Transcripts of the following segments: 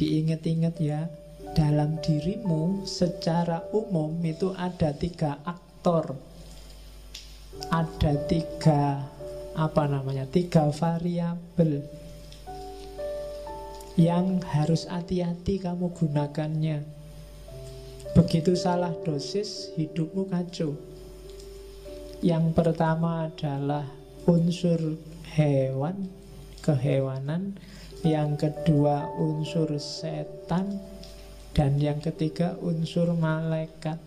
Diinget-inget ya. Dalam dirimu secara umum itu ada tiga aktor. Ada tiga Apa namanya Tiga variabel Yang harus hati-hati kamu gunakannya. Begitu salah dosis Hidupmu kacau Yang pertama adalah Unsur hewan kehewanan, yang kedua unsur setan, dan yang ketiga unsur malaikat.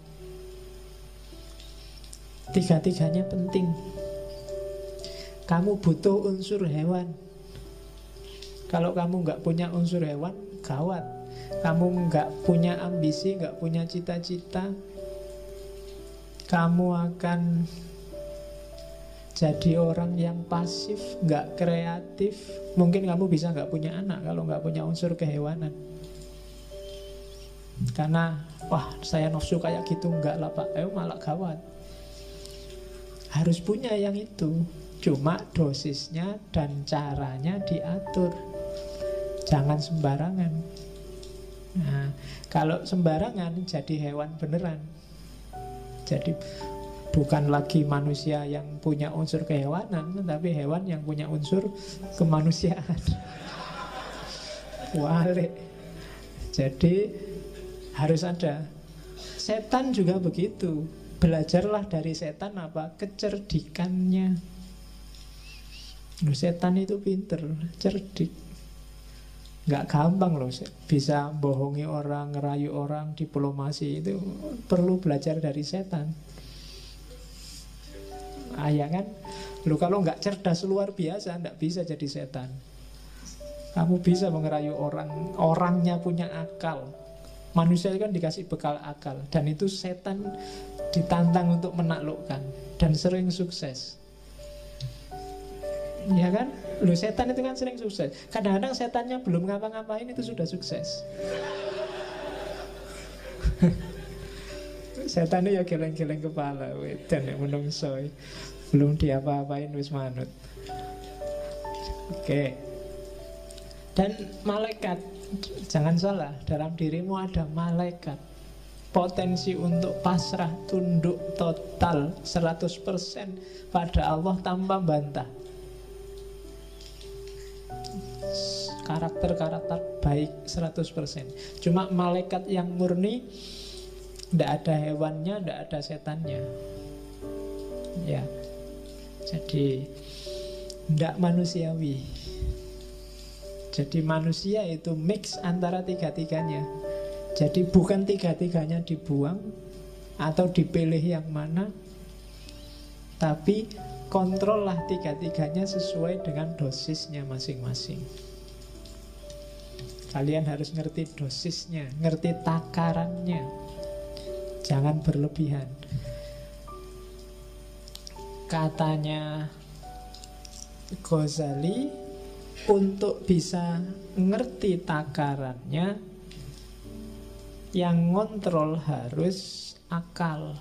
Tiga-tiganya penting. Kamu butuh unsur hewan. Kalau kamu nggak punya unsur hewan, gawat. Kamu nggak punya ambisi, nggak punya cita-cita, kamu akan jadi orang yang pasif, nggak kreatif, mungkin kamu bisa nggak punya anak kalau nggak punya unsur kehewanan. Karena, wah saya nafsu kayak gitu nggak lah pak, eh malah gawat. Harus punya yang itu, cuma dosisnya dan caranya diatur. Jangan sembarangan. Nah, kalau sembarangan jadi hewan beneran. Jadi bukan lagi manusia yang punya unsur kehewanan, tapi hewan yang punya unsur kemanusiaan. Wale. Jadi harus ada. Setan juga begitu. Belajarlah dari setan apa? Kecerdikannya. Setan itu pinter, cerdik. Nggak gampang loh bisa bohongi orang, ngerayu orang, diplomasi itu perlu belajar dari setan. Ah ya kan? Lu kalau nggak cerdas luar biasa, nggak bisa jadi setan. Kamu bisa mengerayu orang, orangnya punya akal. Manusia kan dikasih bekal akal, dan itu setan ditantang untuk menaklukkan dan sering sukses. Ya kan? Lu setan itu kan sering sukses. Kadang-kadang setannya belum ngapa-ngapain itu sudah sukses. Setan ya geleng-geleng kepala dan yang menungso belum diapa-apain wis manut. Oke. Dan malaikat jangan salah, dalam dirimu ada malaikat. Potensi untuk pasrah tunduk total 100% pada Allah tanpa bantah. Karakter-karakter baik 100% Cuma malaikat yang murni tidak ada hewannya, tidak ada setannya. Ya. Jadi tidak manusiawi. Jadi manusia itu mix antara tiga-tiganya. Jadi bukan tiga-tiganya dibuang atau dipilih yang mana, tapi kontrollah tiga-tiganya sesuai dengan dosisnya masing-masing. Kalian harus ngerti dosisnya, ngerti takarannya. Jangan berlebihan. Katanya Ghazali untuk bisa ngerti takarannya yang ngontrol harus akal.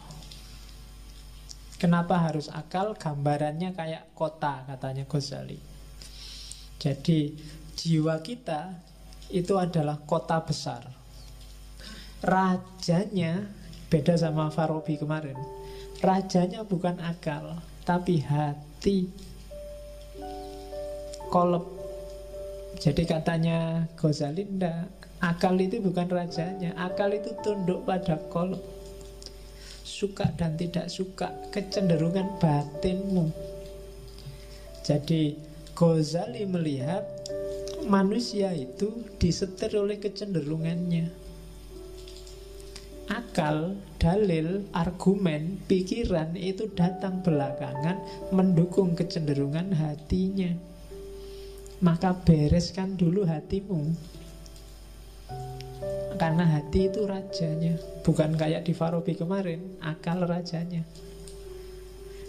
Kenapa harus akal? Gambarannya kayak kota katanya Ghazali. Jadi jiwa kita itu adalah kota besar. Rajanya Beda sama Farabi kemarin. Rajanya bukan akal, tapi hati. Kolep. Jadi katanya Ghazali enggak. Akal itu bukan rajanya, akal itu tunduk pada kolep. Suka dan tidak suka, kecenderungan batinmu. Jadi Ghazali melihat manusia itu disetir oleh kecenderungannya akal, dalil, argumen, pikiran itu datang belakangan mendukung kecenderungan hatinya. Maka bereskan dulu hatimu. Karena hati itu rajanya, bukan kayak di Farabi kemarin, akal rajanya.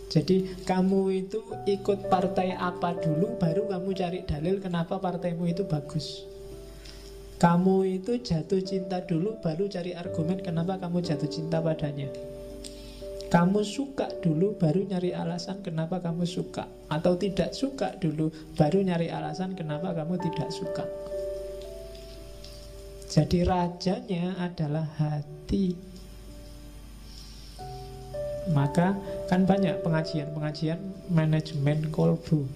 Jadi kamu itu ikut partai apa dulu baru kamu cari dalil kenapa partaimu itu bagus. Kamu itu jatuh cinta dulu baru cari argumen kenapa kamu jatuh cinta padanya. Kamu suka dulu baru nyari alasan kenapa kamu suka Atau tidak suka dulu baru nyari alasan kenapa kamu tidak suka Jadi rajanya adalah hati. Maka kan banyak pengajian-pengajian manajemen kolbu.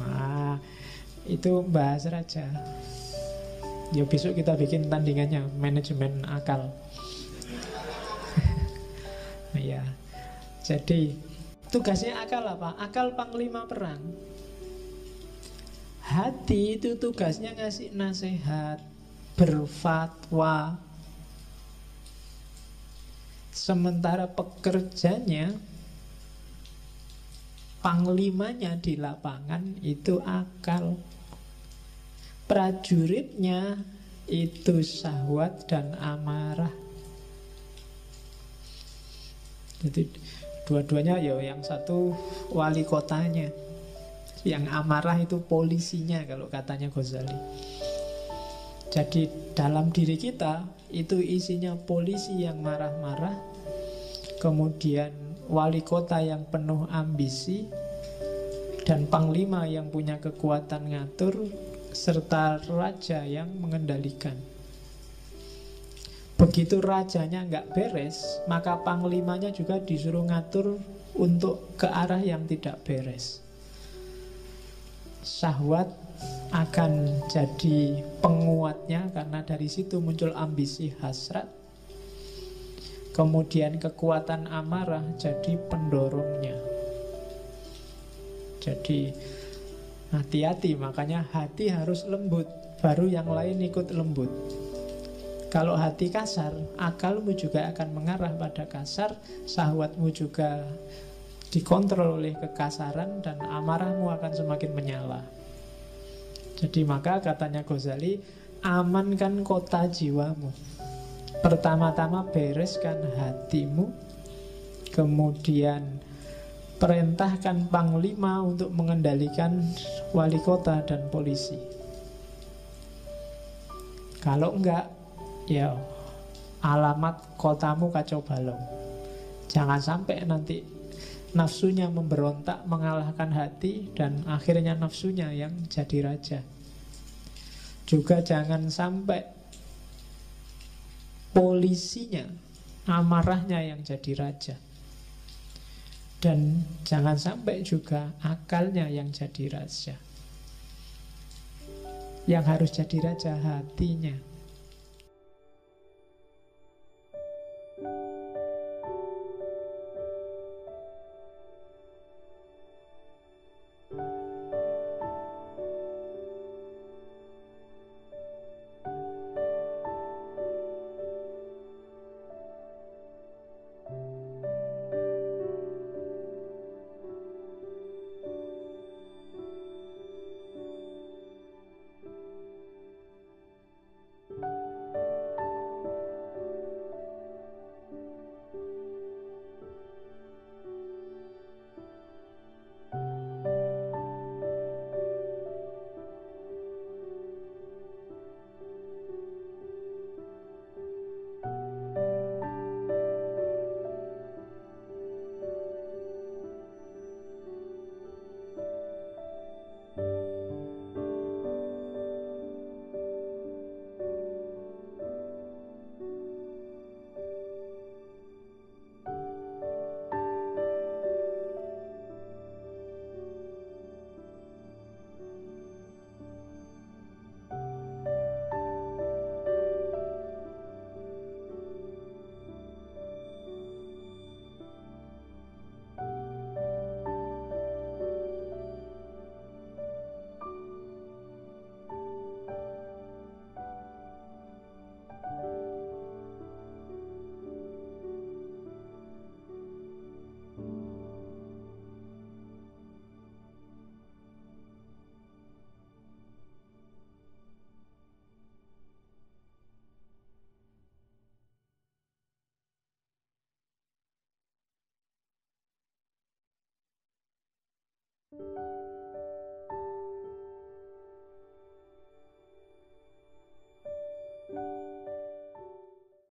Nah, itu bahas raja. Ya besok kita bikin tandingannya manajemen akal. ya. Jadi tugasnya akal apa? Akal panglima perang. Hati itu tugasnya ngasih nasihat, berfatwa. Sementara pekerjanya panglimanya di lapangan itu akal. Prajuritnya itu syahwat dan amarah. Jadi dua-duanya ya yang satu wali kotanya. Yang amarah itu polisinya kalau katanya Ghazali. Jadi dalam diri kita itu isinya polisi yang marah-marah, kemudian wali kota yang penuh ambisi, dan panglima yang punya kekuatan ngatur, serta raja yang mengendalikan. Begitu rajanya nggak beres, maka panglimanya juga disuruh ngatur untuk ke arah yang tidak beres. Syahwat akan jadi penguatnya karena dari situ muncul ambisi hasrat. Kemudian kekuatan amarah jadi pendorongnya. Jadi hati-hati makanya hati harus lembut baru yang lain ikut lembut. Kalau hati kasar, akalmu juga akan mengarah pada kasar, sahwatmu juga dikontrol oleh kekasaran dan amarahmu akan semakin menyala. Jadi maka katanya Ghazali, amankan kota jiwamu. Pertama-tama bereskan hatimu, kemudian perintahkan panglima untuk mengendalikan wali kota dan polisi. Kalau enggak, ya alamat kotamu kacau balau. Jangan sampai nanti nafsunya memberontak mengalahkan hati dan akhirnya nafsunya yang jadi raja. Juga jangan sampai polisinya amarahnya yang jadi raja. Dan jangan sampai juga akalnya yang jadi raja. Yang harus jadi raja hatinya.